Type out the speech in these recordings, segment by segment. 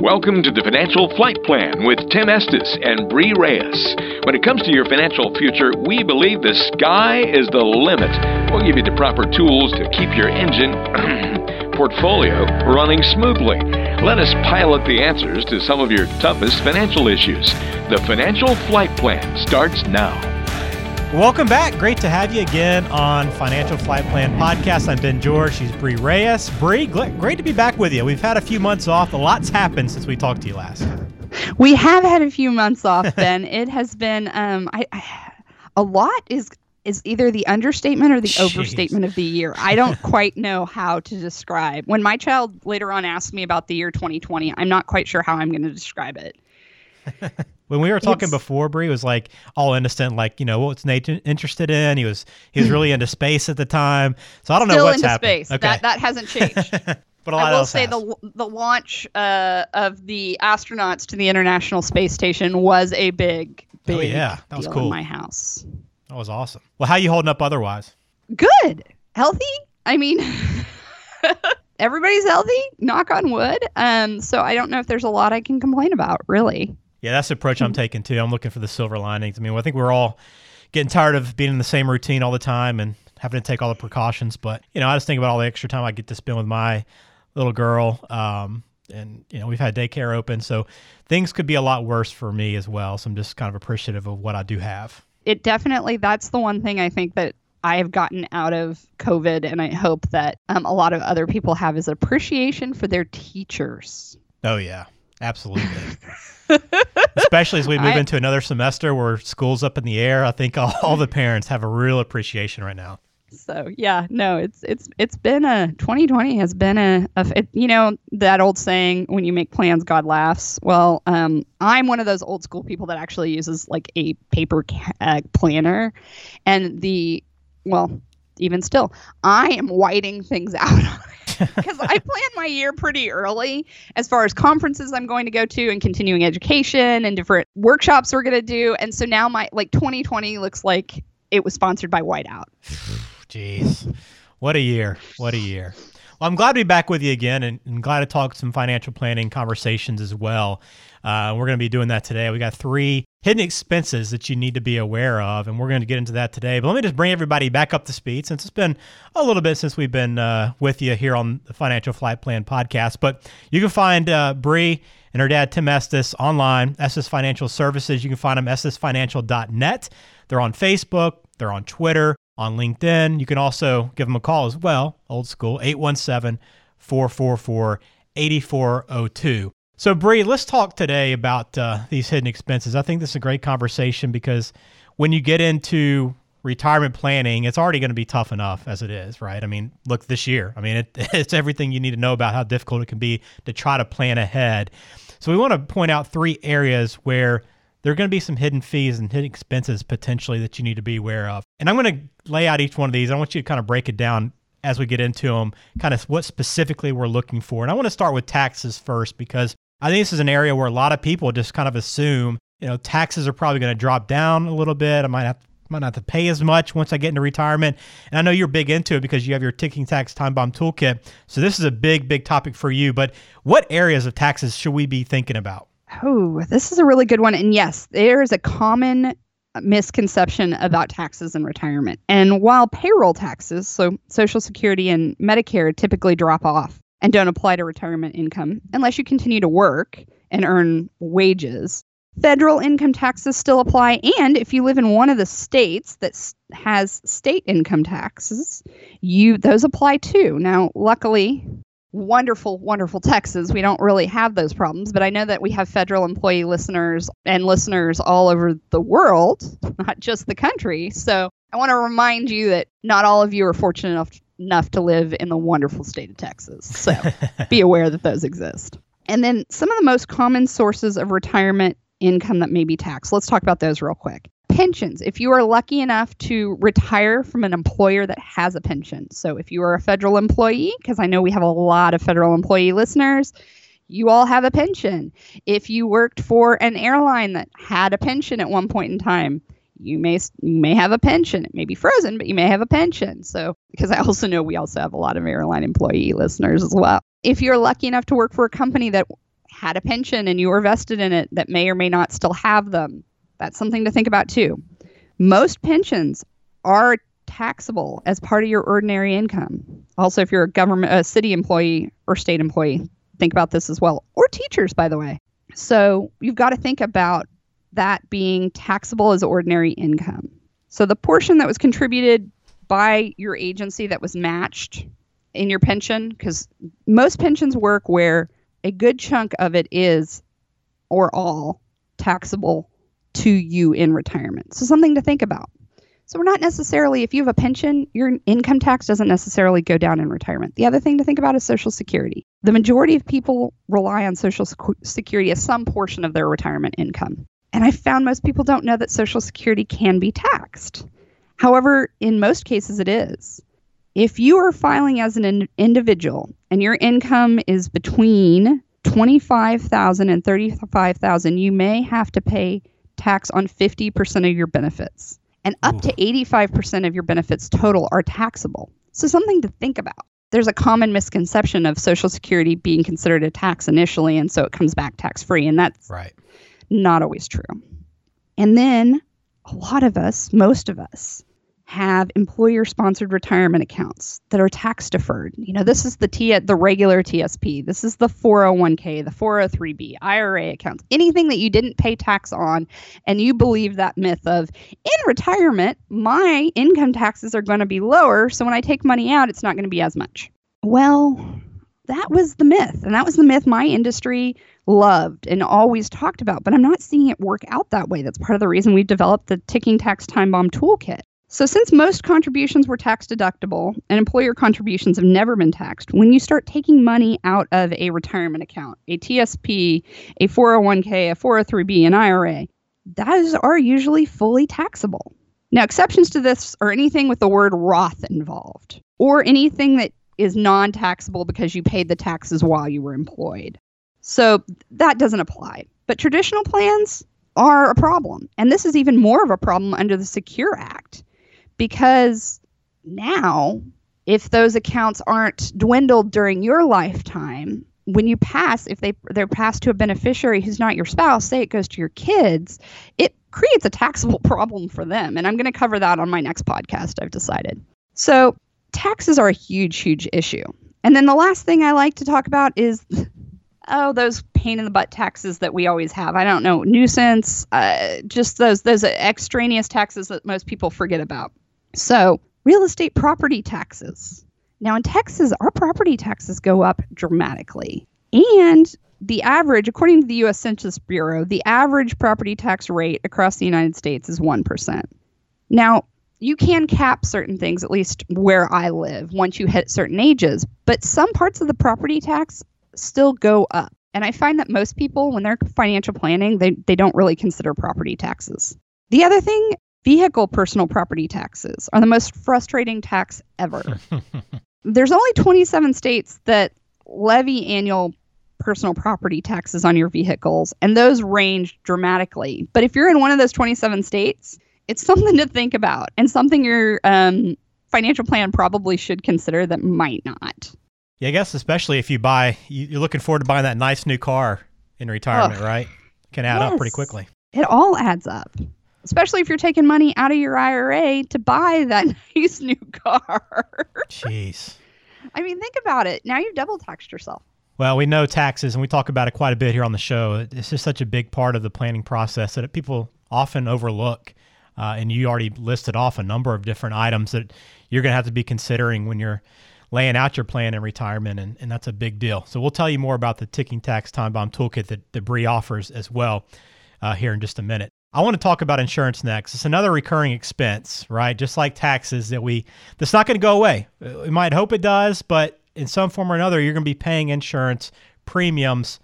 Welcome to the Financial Flight Plan with Tim Estes and Bree Reyes. When it comes to your financial future, we believe the sky is the limit. We'll give you the proper tools to keep your engine portfolio running smoothly. Let us pilot the answers to some of your toughest financial issues. The Financial Flight Plan starts now. Welcome back. Great to have you again on Financial Flight Plan Podcast. I'm Ben George. She's Bree Reyes. Bree, great to be back with you. We've had a few months off. A lot's happened since we talked to you last. We have had a few months off, Ben. it has been um, I, I, a lot is is either the understatement or the Jeez. overstatement of the year. I don't quite know how to describe. When my child later on asked me about the year 2020, I'm not quite sure how I'm going to describe it. when we were talking it's, before, Bree was like all innocent, like you know what's Nate interested in. He was he was really into space at the time. So I don't know what's. Space. Okay. That that hasn't changed. but I will say has. the the launch uh, of the astronauts to the International Space Station was a big big oh, yeah that was cool in my house. That was awesome. Well, how you holding up otherwise? Good, healthy. I mean. everybody's healthy knock on wood um so i don't know if there's a lot i can complain about really yeah, that's the approach I'm taking too. I'm looking for the silver linings. I mean, I think we're all getting tired of being in the same routine all the time and having to take all the precautions. But you know, I just think about all the extra time I get to spend with my little girl. Um, and you know, we've had daycare open, so things could be a lot worse for me as well. So I'm just kind of appreciative of what I do have. It definitely that's the one thing I think that I have gotten out of COVID, and I hope that um, a lot of other people have is appreciation for their teachers. Oh yeah, absolutely. Especially as we move I, into another semester where school's up in the air, I think all, all the parents have a real appreciation right now. So yeah, no, it's it's it's been a 2020 has been a, a it, you know that old saying when you make plans God laughs. Well, um, I'm one of those old school people that actually uses like a paper ca- uh, planner, and the well, even still, I am whiting things out because I plan my year pretty early as far as conferences I'm going to go to and continuing education and different workshops we're going to do. And so now my like 2020 looks like it was sponsored by Whiteout. Jeez. What a year. What a year. Well, I'm glad to be back with you again and, and glad to talk some financial planning conversations as well. Uh, we're going to be doing that today. We got three hidden expenses that you need to be aware of, and we're going to get into that today. But let me just bring everybody back up to speed since it's been a little bit since we've been uh, with you here on the Financial Flight Plan podcast. But you can find uh, Bree and her dad, Tim Estes, online, Estes Financial Services. You can find them estesfinancial.net. They're on Facebook, they're on Twitter, on LinkedIn. You can also give them a call as well, old school, 817 444 8402. So, Bree, let's talk today about uh, these hidden expenses. I think this is a great conversation because when you get into retirement planning, it's already going to be tough enough as it is, right? I mean, look this year. I mean, it, it's everything you need to know about how difficult it can be to try to plan ahead. So, we want to point out three areas where there are going to be some hidden fees and hidden expenses potentially that you need to be aware of. And I'm going to lay out each one of these. I want you to kind of break it down as we get into them, kind of what specifically we're looking for. And I want to start with taxes first because I think this is an area where a lot of people just kind of assume, you know, taxes are probably going to drop down a little bit. I might have might not have to pay as much once I get into retirement. And I know you're big into it because you have your ticking tax time bomb toolkit. So this is a big, big topic for you. But what areas of taxes should we be thinking about? Oh, this is a really good one. And yes, there is a common misconception about taxes and retirement. And while payroll taxes, so Social Security and Medicare, typically drop off, and don't apply to retirement income unless you continue to work and earn wages. Federal income taxes still apply, and if you live in one of the states that has state income taxes, you those apply too. Now, luckily, wonderful, wonderful Texas, we don't really have those problems, but I know that we have federal employee listeners and listeners all over the world, not just the country. So I want to remind you that not all of you are fortunate enough enough to live in the wonderful state of Texas. So be aware that those exist. And then some of the most common sources of retirement income that may be taxed. Let's talk about those real quick. Pensions. If you are lucky enough to retire from an employer that has a pension. So if you are a federal employee, because I know we have a lot of federal employee listeners, you all have a pension. If you worked for an airline that had a pension at one point in time, you may you may have a pension. It may be frozen, but you may have a pension. So because I also know we also have a lot of airline employee listeners as well. If you're lucky enough to work for a company that had a pension and you were vested in it that may or may not still have them. That's something to think about too. Most pensions are taxable as part of your ordinary income. Also, if you're a government, a city employee or state employee, think about this as well. Or teachers, by the way. So you've got to think about that being taxable as ordinary income. So the portion that was contributed by your agency that was matched in your pension, because most pensions work where a good chunk of it is or all taxable to you in retirement. So something to think about. So we're not necessarily, if you have a pension, your income tax doesn't necessarily go down in retirement. The other thing to think about is Social Security. The majority of people rely on Social Security as some portion of their retirement income. And I found most people don't know that Social Security can be taxed. However, in most cases, it is. If you are filing as an in- individual and your income is between 25,000 and 35,000, you may have to pay tax on 50% of your benefits and up Ooh. to 85% of your benefits total are taxable. So, something to think about. There's a common misconception of Social Security being considered a tax initially, and so it comes back tax free, and that's right. Not always true. And then a lot of us, most of us, have employer sponsored retirement accounts that are tax deferred. You know, this is the T the regular TSP. This is the 401k, the 403b, IRA accounts. Anything that you didn't pay tax on and you believe that myth of in retirement, my income taxes are going to be lower, so when I take money out, it's not going to be as much. Well, that was the myth, and that was the myth my industry loved and always talked about, but I'm not seeing it work out that way. That's part of the reason we developed the ticking tax time bomb toolkit. So, since most contributions were tax deductible and employer contributions have never been taxed, when you start taking money out of a retirement account, a TSP, a 401k, a 403b, an IRA, those are usually fully taxable. Now, exceptions to this are anything with the word Roth involved, or anything that is non taxable because you paid the taxes while you were employed. So, that doesn't apply. But traditional plans are a problem. And this is even more of a problem under the Secure Act because now if those accounts aren't dwindled during your lifetime when you pass if they they're passed to a beneficiary who's not your spouse say it goes to your kids it creates a taxable problem for them and i'm going to cover that on my next podcast i've decided so taxes are a huge huge issue and then the last thing i like to talk about is oh those pain in the butt taxes that we always have i don't know nuisance uh, just those those extraneous taxes that most people forget about so, real estate property taxes. Now, in Texas, our property taxes go up dramatically. And the average, according to the US Census Bureau, the average property tax rate across the United States is 1%. Now, you can cap certain things, at least where I live, once you hit certain ages, but some parts of the property tax still go up. And I find that most people, when they're financial planning, they, they don't really consider property taxes. The other thing Vehicle personal property taxes are the most frustrating tax ever. There's only 27 states that levy annual personal property taxes on your vehicles, and those range dramatically. But if you're in one of those 27 states, it's something to think about and something your um, financial plan probably should consider that might not. Yeah, I guess especially if you buy, you're looking forward to buying that nice new car in retirement, right? Can add yes. up pretty quickly. It all adds up especially if you're taking money out of your IRA to buy that nice new car. Jeez. I mean, think about it. Now you've double taxed yourself. Well, we know taxes, and we talk about it quite a bit here on the show. It's just such a big part of the planning process that people often overlook. Uh, and you already listed off a number of different items that you're going to have to be considering when you're laying out your plan in retirement, and, and that's a big deal. So we'll tell you more about the ticking tax time bomb toolkit that, that Bree offers as well uh, here in just a minute. I want to talk about insurance next. It's another recurring expense, right? Just like taxes that we that's not going to go away. We might hope it does, but in some form or another, you're going to be paying insurance premiums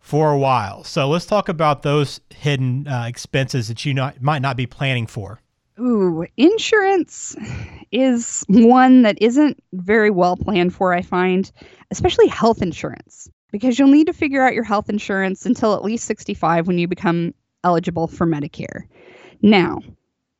for a while. So let's talk about those hidden uh, expenses that you not, might not be planning for. Ooh, insurance is one that isn't very well planned for, I find, especially health insurance, because you'll need to figure out your health insurance until at least 65 when you become eligible for Medicare. Now,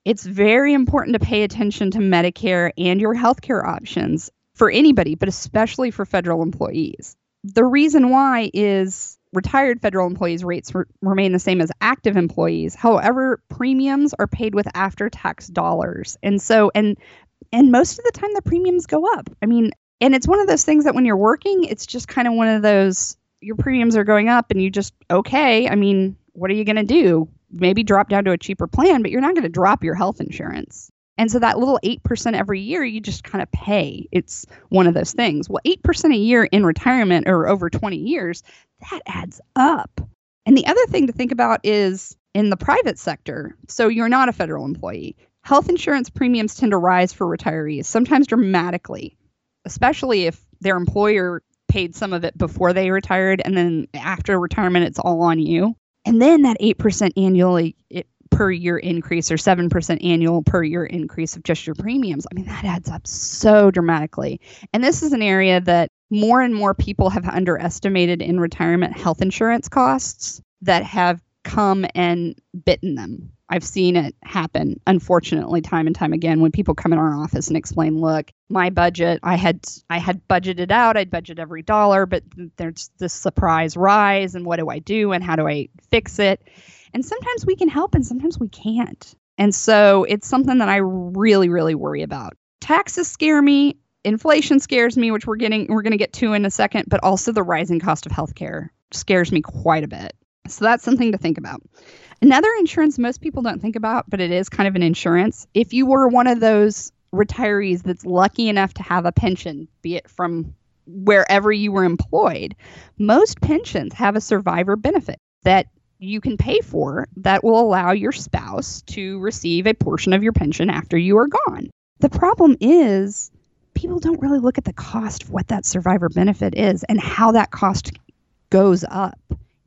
it's very important to pay attention to Medicare and your healthcare options for anybody, but especially for federal employees. The reason why is retired federal employees rates re- remain the same as active employees. However, premiums are paid with after tax dollars. And so and and most of the time the premiums go up. I mean, and it's one of those things that when you're working, it's just kind of one of those your premiums are going up and you just okay, I mean, what are you going to do? Maybe drop down to a cheaper plan, but you're not going to drop your health insurance. And so that little 8% every year, you just kind of pay. It's one of those things. Well, 8% a year in retirement or over 20 years, that adds up. And the other thing to think about is in the private sector. So you're not a federal employee. Health insurance premiums tend to rise for retirees, sometimes dramatically, especially if their employer paid some of it before they retired and then after retirement it's all on you. And then that 8% annually it, per year increase or 7% annual per year increase of just your premiums. I mean, that adds up so dramatically. And this is an area that more and more people have underestimated in retirement health insurance costs that have come and bitten them. I've seen it happen, unfortunately, time and time again when people come in our office and explain, look, my budget, I had I had budgeted out, I'd budget every dollar, but there's this surprise rise and what do I do and how do I fix it? And sometimes we can help and sometimes we can't. And so it's something that I really, really worry about. Taxes scare me. Inflation scares me, which we're getting we're going to get to in a second, but also the rising cost of healthcare scares me quite a bit. So that's something to think about. Another insurance most people don't think about, but it is kind of an insurance. If you were one of those retirees that's lucky enough to have a pension, be it from wherever you were employed, most pensions have a survivor benefit that you can pay for that will allow your spouse to receive a portion of your pension after you are gone. The problem is people don't really look at the cost of what that survivor benefit is and how that cost goes up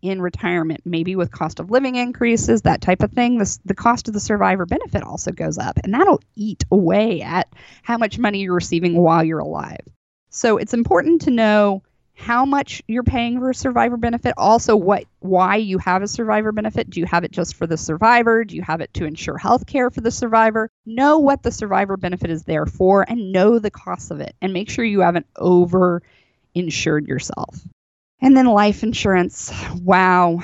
in retirement, maybe with cost of living increases, that type of thing. This, the cost of the survivor benefit also goes up, and that'll eat away at how much money you're receiving while you're alive. So it's important to know how much you're paying for a survivor benefit also what why you have a survivor benefit. Do you have it just for the survivor? Do you have it to ensure health care for the survivor? Know what the survivor benefit is there for and know the cost of it and make sure you haven't over insured yourself. And then life insurance. Wow.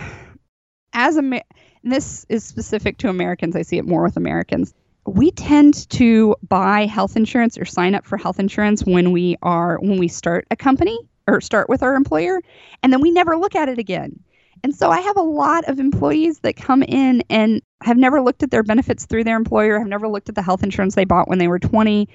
As a this is specific to americans i see it more with americans. We tend to buy health insurance or sign up for health insurance when we are when we start a company or start with our employer and then we never look at it again. And so I have a lot of employees that come in and have never looked at their benefits through their employer, have never looked at the health insurance they bought when they were 20,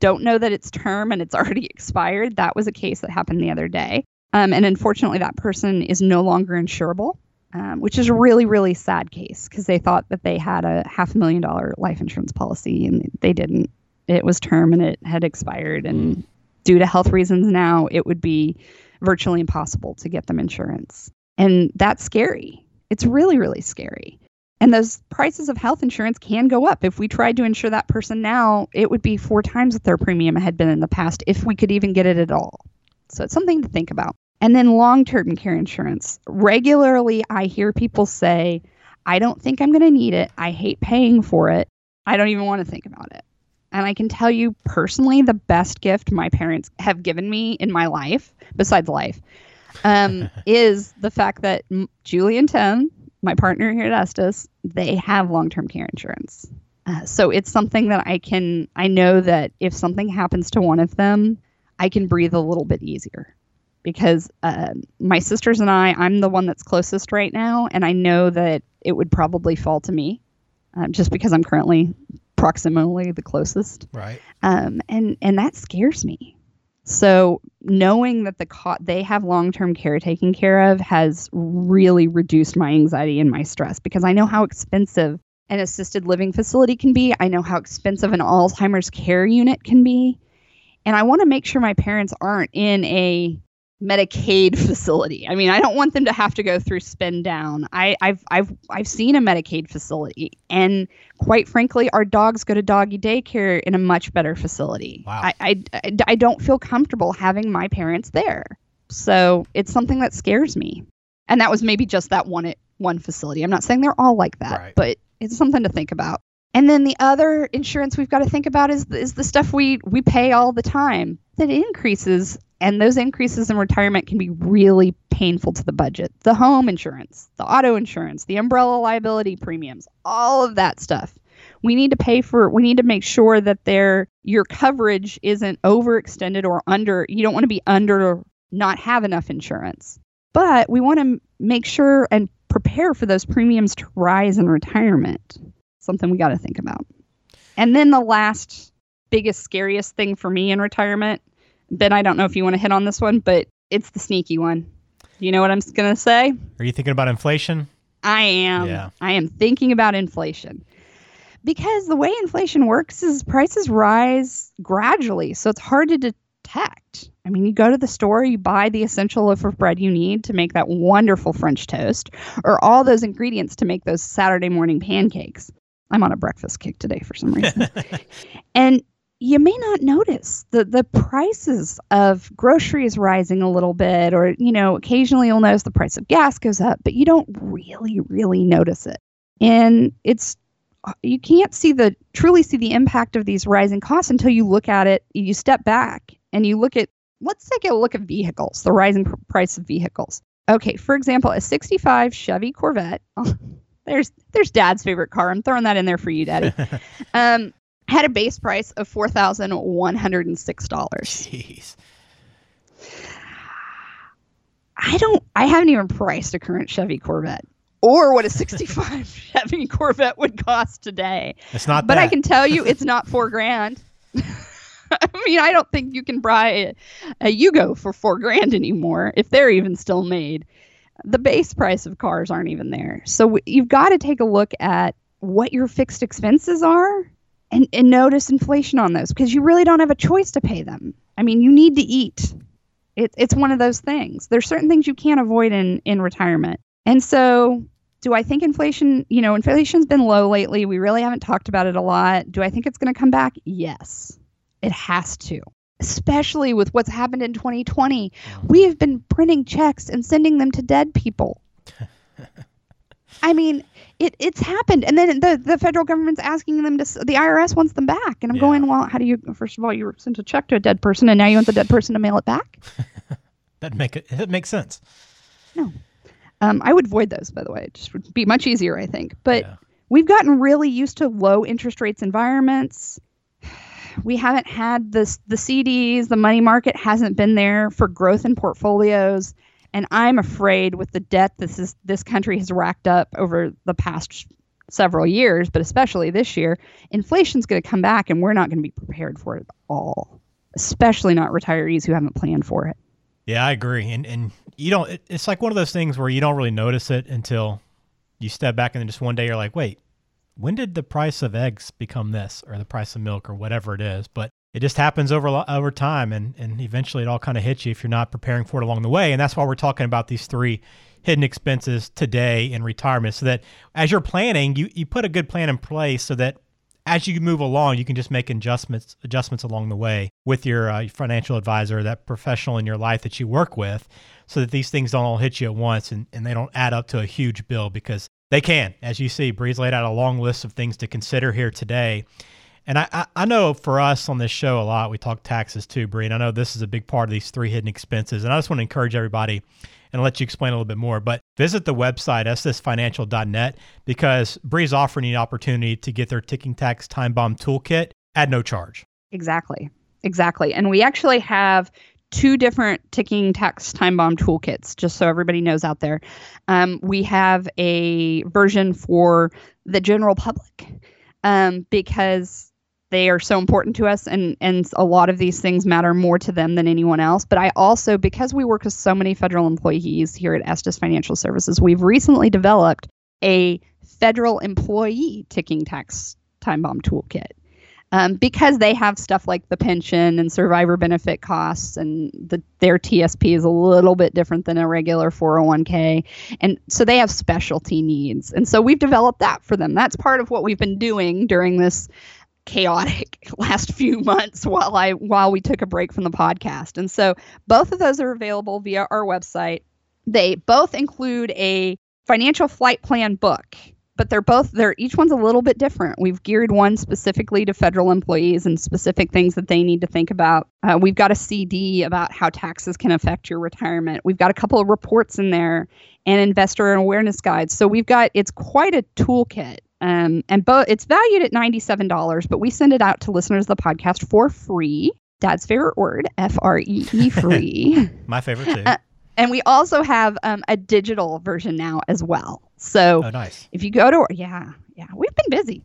don't know that it's term and it's already expired. That was a case that happened the other day. Um, and unfortunately, that person is no longer insurable, um, which is a really, really sad case because they thought that they had a half a million dollar life insurance policy and they didn't. It was term and it had expired, and due to health reasons now, it would be virtually impossible to get them insurance. And that's scary. It's really, really scary. And those prices of health insurance can go up. If we tried to insure that person now, it would be four times what their premium had been in the past if we could even get it at all. So it's something to think about. And then long term care insurance. Regularly, I hear people say, I don't think I'm going to need it. I hate paying for it. I don't even want to think about it. And I can tell you personally, the best gift my parents have given me in my life, besides life, um, is the fact that Julie and Tim, my partner here at Estes, they have long term care insurance. Uh, so it's something that I can, I know that if something happens to one of them, I can breathe a little bit easier because uh, my sisters and I, I'm the one that's closest right now, and I know that it would probably fall to me uh, just because I'm currently proximally the closest. Right. Um, and and that scares me. So knowing that the co- they have long-term care taken care of has really reduced my anxiety and my stress because I know how expensive an assisted living facility can be. I know how expensive an Alzheimer's care unit can be. And I want to make sure my parents aren't in a Medicaid facility. I mean, I don't want them to have to go through spend down. I, have I've I've seen a Medicaid facility, and quite frankly, our dogs go to doggy daycare in a much better facility. Wow. I, I, I don't feel comfortable having my parents there, so it's something that scares me. And that was maybe just that one one facility. I'm not saying they're all like that, right. but it's something to think about. And then the other insurance we've got to think about is is the stuff we we pay all the time that increases And those increases in retirement can be really painful to the budget. The home insurance, the auto insurance, the umbrella liability premiums, all of that stuff. We need to pay for we need to make sure that their your coverage isn't overextended or under you don't want to be under not have enough insurance. But we want to make sure and prepare for those premiums to rise in retirement. Something we got to think about. And then the last biggest scariest thing for me in retirement Ben, I don't know if you want to hit on this one, but it's the sneaky one. You know what I'm going to say? Are you thinking about inflation? I am. Yeah. I am thinking about inflation. Because the way inflation works is prices rise gradually, so it's hard to detect. I mean, you go to the store, you buy the essential loaf of bread you need to make that wonderful French toast, or all those ingredients to make those Saturday morning pancakes. I'm on a breakfast kick today for some reason. and you may not notice the the prices of groceries rising a little bit or you know occasionally you'll notice the price of gas goes up but you don't really really notice it. And it's you can't see the truly see the impact of these rising costs until you look at it you step back and you look at let's take a look at vehicles the rising pr- price of vehicles. Okay for example a 65 chevy corvette there's there's dad's favorite car. I'm throwing that in there for you daddy. Um had a base price of four thousand one hundred and six dollars. Jeez. I don't. I haven't even priced a current Chevy Corvette or what a '65 Chevy Corvette would cost today. It's not. But that. I can tell you, it's not four grand. I mean, I don't think you can buy a, a Yugo for four grand anymore if they're even still made. The base price of cars aren't even there. So you've got to take a look at what your fixed expenses are and, and notice inflation on those because you really don't have a choice to pay them. I mean, you need to eat. It, it's one of those things. There's certain things you can't avoid in, in retirement. And so, do I think inflation, you know, inflation's been low lately. We really haven't talked about it a lot. Do I think it's going to come back? Yes, it has to, especially with what's happened in 2020. We have been printing checks and sending them to dead people. I mean, it, it's happened, and then the the federal government's asking them to. The IRS wants them back, and I'm Yeah. going, well, how do you? First of all, you sent a check to a dead person, and now you want the dead person to mail it back. that make it. It makes sense. No. Um, I would void those, by the way. It just would be much easier, I think. But Yeah. we've gotten really used to low interest rates environments. We haven't had this the CDs, the money market hasn't been there for growth in portfolios. And I'm afraid with the debt this is this country has racked up over the past several years, but especially this year, inflation's going to come back and we're not going to be prepared for it at all. Especially not retirees who haven't planned for it. Yeah, I agree. And and you don't. It, it's like one of those things where you don't really notice it until you step back and then just one day you're like, wait, when did the price of eggs become this, or the price of milk, or whatever it is? But it just happens over over time, and and eventually it all kind of hits you if you're not preparing for it along the way. And that's why we're talking about these three hidden expenses today in retirement, so that as you're planning, you you put a good plan in place so that as you move along, you can just make adjustments adjustments along the way with your uh, financial advisor, that professional in your life that you work with, so that these things don't all hit you at once and, and they don't add up to a huge bill because they can. As you see, Bree's laid out a long list of things to consider here today. And I, I, I know for us on this show a lot, we talk taxes too, Bree, and I know this is a big part of these three hidden expenses. And I just want to encourage everybody and let you explain a little bit more. But visit the website, estesfinancial.net, because Bree's offering you an opportunity to get their ticking tax time bomb toolkit at no charge. Exactly. Exactly. And we actually have two different ticking tax time bomb toolkits, just so everybody knows out there. Um, we have a version for the general public um, because they are so important to us and and a lot of these things matter more to them than anyone else but i also because we work with so many federal employees here at estes financial services we've recently developed a federal employee ticking tax time bomb toolkit um, because they have stuff like the pension and survivor benefit costs, and the, their TSP is a little bit different than a regular 401k. And so they have specialty needs. And so we've developed that for them. That's part of what we've been doing during this chaotic last few months while I while we took a break from the podcast. And so both of those are available via our website. They both include a financial flight plan book but they're both they're each one's a little bit different. We've geared one specifically to federal employees and specific things that they need to think about. Uh, we've got a CD about how taxes can affect your retirement. We've got a couple of reports in there and investor awareness guides. So we've got it's quite a toolkit. Um, and but it's valued at $97, but we send it out to listeners of the podcast for free. Dad's favorite word, F R E E free. My favorite too. Uh, and we also have um, a digital version now as well. So oh, nice. if you go to yeah, yeah, we've been busy.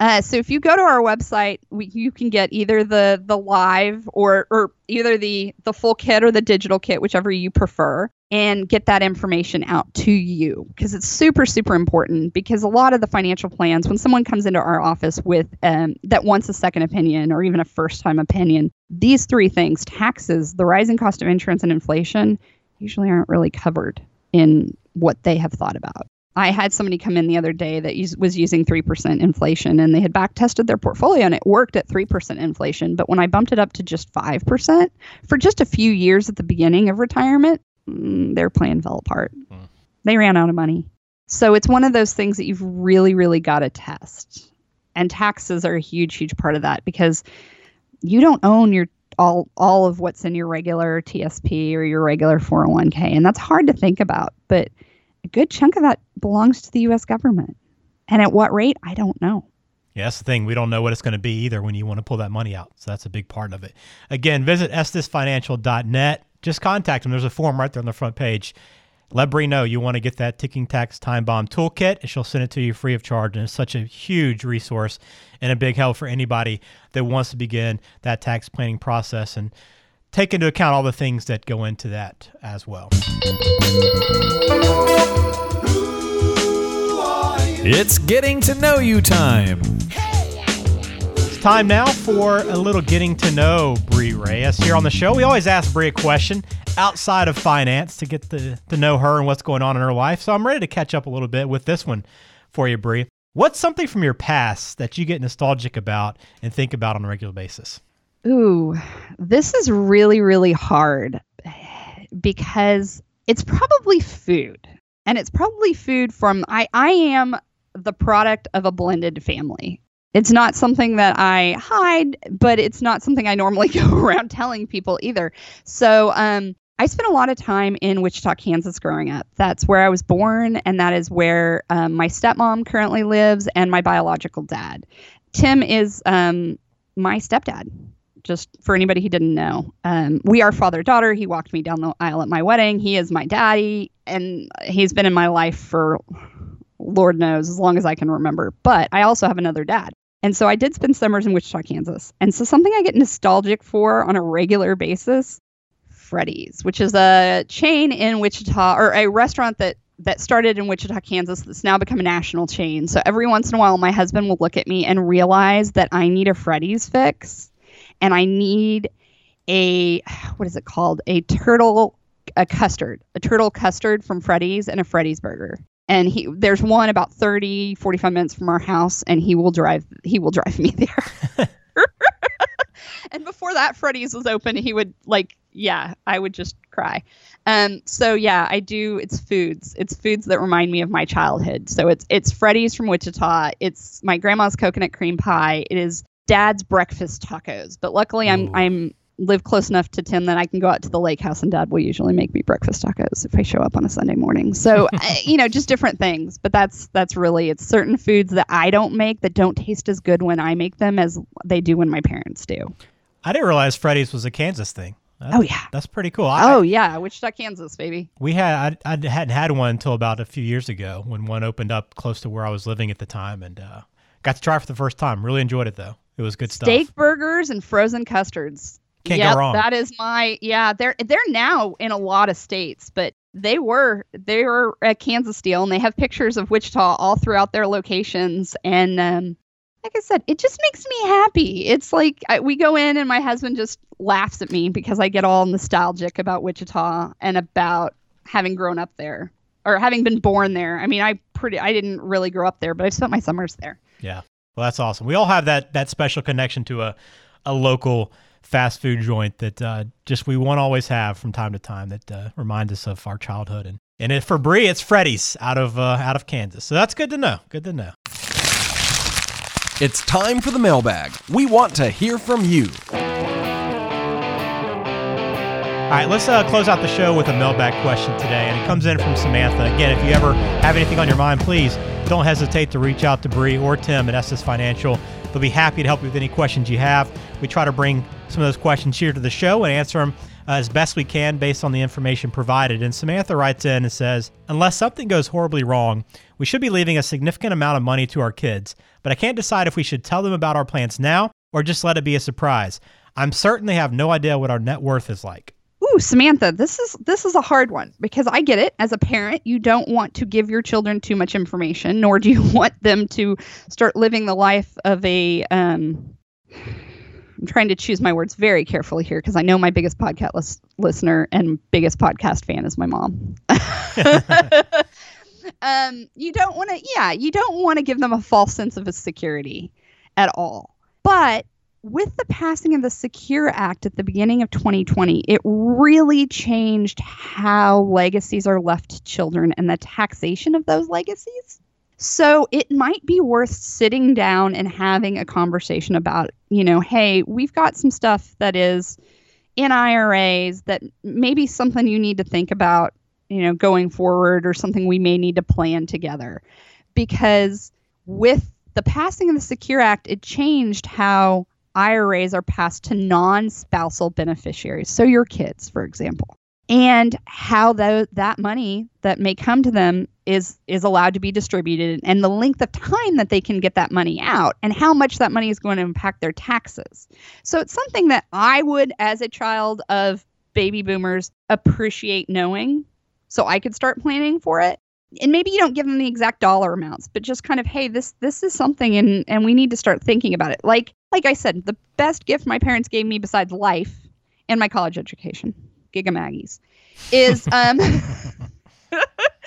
Uh, so if you go to our website, we, you can get either the the live or or either the the full kit or the digital kit, whichever you prefer, and get that information out to you because it's super super important. Because a lot of the financial plans, when someone comes into our office with um, that wants a second opinion or even a first time opinion, these three things: taxes, the rising cost of insurance, and inflation, usually aren't really covered in what they have thought about. I had somebody come in the other day that was using 3% inflation and they had back tested their portfolio and it worked at 3% inflation. But when I bumped it up to just 5% for just a few years at the beginning of retirement, their plan fell apart. Mm. They ran out of money. So it's one of those things that you've really, really got to test. And taxes are a huge, huge part of that because you don't own your all all of what's in your regular TSP or your regular 401k and that's hard to think about but a good chunk of that belongs to the US government. And at what rate, I don't know. Yeah, that's the thing. We don't know what it's going to be either when you want to pull that money out. So that's a big part of it. Again, visit estesfinancial.net. Just contact them. There's a form right there on the front page. Let Bree know you want to get that ticking tax time bomb toolkit, and she'll send it to you free of charge. And it's such a huge resource and a big help for anybody that wants to begin that tax planning process and take into account all the things that go into that as well. It's getting to know you time. Time now for a little getting to know Bree Reyes here on the show. We always ask Bree a question outside of finance to get to, to know her and what's going on in her life. So I'm ready to catch up a little bit with this one for you, Bree. What's something from your past that you get nostalgic about and think about on a regular basis? Ooh, this is really, really hard because it's probably food. And it's probably food from I I am the product of a blended family. It's not something that I hide, but it's not something I normally go around telling people either. So, um, I spent a lot of time in Wichita, Kansas growing up. That's where I was born, and that is where um, my stepmom currently lives and my biological dad. Tim is um, my stepdad just for anybody who didn't know. Um, we are father daughter. He walked me down the aisle at my wedding. He is my daddy, and he's been in my life for Lord knows as long as I can remember. But I also have another dad. And so I did spend summers in Wichita, Kansas. And so something I get nostalgic for on a regular basis, Freddy's, which is a chain in Wichita or a restaurant that that started in Wichita, Kansas that's now become a national chain. So every once in a while my husband will look at me and realize that I need a Freddy's fix and I need a what is it called? A turtle a custard, a turtle custard from Freddy's and a Freddy's burger. And he there's one about 30 45 minutes from our house and he will drive he will drive me there. and before that Freddy's was open, he would like yeah, I would just cry. Um so yeah, I do it's foods. It's foods that remind me of my childhood. So it's it's Freddy's from Wichita. It's my grandma's coconut cream pie. It is dad's breakfast tacos. But luckily, I'm Ooh. I'm live close enough to Tim that I can go out to the lake house and dad will usually make me breakfast tacos if I show up on a Sunday morning. So, you know, just different things, but that's that's really it's certain foods that I don't make that don't taste as good when I make them as they do when my parents do. I didn't realize Freddy's was a Kansas thing. That's, oh yeah, that's pretty cool. I, oh yeah, Wichita, Kansas, baby. We had I, I, hadn't had one until about a few years ago when one opened up close to where I was living at the time, and uh, got to try for the first time. Really enjoyed it though. It was good stuff. Steak burgers and frozen custards. Can't yep, go wrong. That is my yeah. They're they're now in a lot of states, but they were they were at Kansas Steel, and they have pictures of Wichita all throughout their locations. And um, like I said, it just makes me happy. It's like I, we go in, and my husband just laughs at me because I get all nostalgic about Wichita and about having grown up there or having been born there. I mean, I pretty I didn't really grow up there, but I spent my summers there. Yeah. Well, that's awesome. We all have that that special connection to a a local fast food joint that uh, just we won't always have from time to time that uh, reminds us of our childhood and And it, for Bree, it's Freddy's out of uh, out of Kansas. So that's good to know. Good to know. It's time for the mailbag. We want to hear from you. All right, let's uh, close out the show with a mailbag question today, and it comes in from Samantha. Again, if you ever have anything on your mind, please don't hesitate to reach out to Bree or Tim at Estes Financial. They'll be happy to help you with any questions you have. We try to bring some of those questions here to the show and answer them uh, as best we can based on the information provided. And Samantha writes in and says, Unless something goes horribly wrong, we should be leaving a significant amount of money to our kids, but I can't decide if we should tell them about our plans now or just let it be a surprise. I'm certain they have no idea what our net worth is like. Ooh, Samantha, this is this is a hard one because I get it. As a parent, you don't want to give your children too much information, nor do you want them to start living the life of a um I'm trying to choose my words very carefully here because I know my biggest podcast lis- listener and biggest podcast fan is my mom. um, you don't want to, yeah, you don't want to give them a false sense of security at all. But with the passing of the Secure Act at the beginning of 2020, it really changed how legacies are left to children and the taxation of those legacies. So it might be worth sitting down and having a conversation about, you know, hey, we've got some stuff that is in IRAs that maybe something you need to think about, you know, going forward or something we may need to plan together. Because with the passing of the Secure Act, it changed how IRAs are passed to non spousal beneficiaries. So your kids, for example and how the, that money that may come to them is is allowed to be distributed and the length of time that they can get that money out and how much that money is going to impact their taxes. So it's something that I would as a child of baby boomers appreciate knowing so I could start planning for it. And maybe you don't give them the exact dollar amounts, but just kind of hey, this this is something and and we need to start thinking about it. Like like I said, the best gift my parents gave me besides life and my college education Gigamaggies, is um,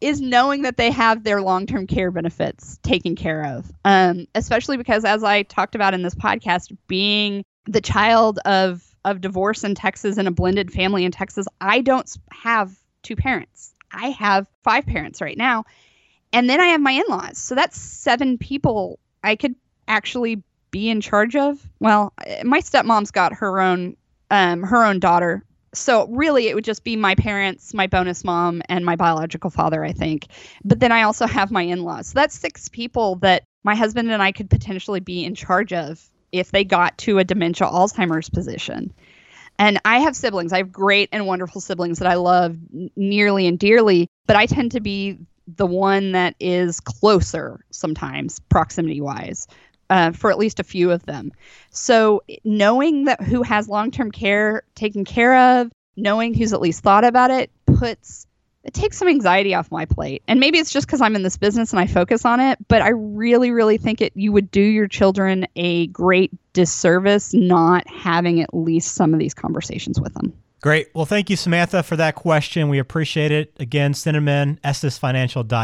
is knowing that they have their long term care benefits taken care of. Um, especially because, as I talked about in this podcast, being the child of of divorce in Texas and a blended family in Texas, I don't have two parents. I have five parents right now. And then I have my in laws. So that's seven people I could actually be in charge of. Well, my stepmom's got her own um, her own daughter. So really, it would just be my parents, my bonus mom, and my biological father, I think. But then I also have my in-laws. So that's six people that my husband and I could potentially be in charge of if they got to a dementia Alzheimer's position. And I have siblings. I have great and wonderful siblings that I love nearly and dearly, but I tend to be the one that is closer sometimes, proximity wise, uh, for at least a few of them. So knowing that who has long-term care taken care of, knowing who's at least thought about it, puts it takes some anxiety off my plate. And maybe it's just because I'm in this business and I focus on it, but I really, really think it you would do your children a great disservice not having at least some of these conversations with them. Great. Well, thank you, Samantha, for that question. We appreciate it. Again, send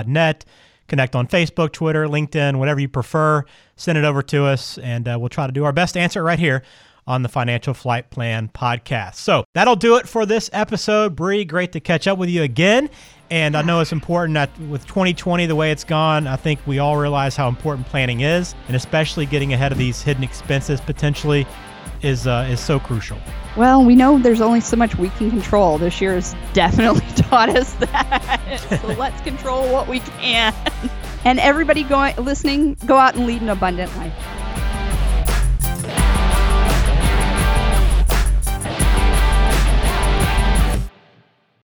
them. Connect on Facebook, Twitter, LinkedIn, whatever you prefer. Send it over to us, and uh, we'll try to do our best to answer it right here on the Financial Flight Plan podcast. So that'll do it for this episode. Bree, great to catch up with you again. And I know it's important that with 2020 the way it's gone, I think we all realize how important planning is, and especially getting ahead of these hidden expenses potentially is uh, is so crucial. Well, we know there's only so much we can control. This year has definitely taught us that. so let's control what we can. And everybody going listening, go out and lead an abundant life.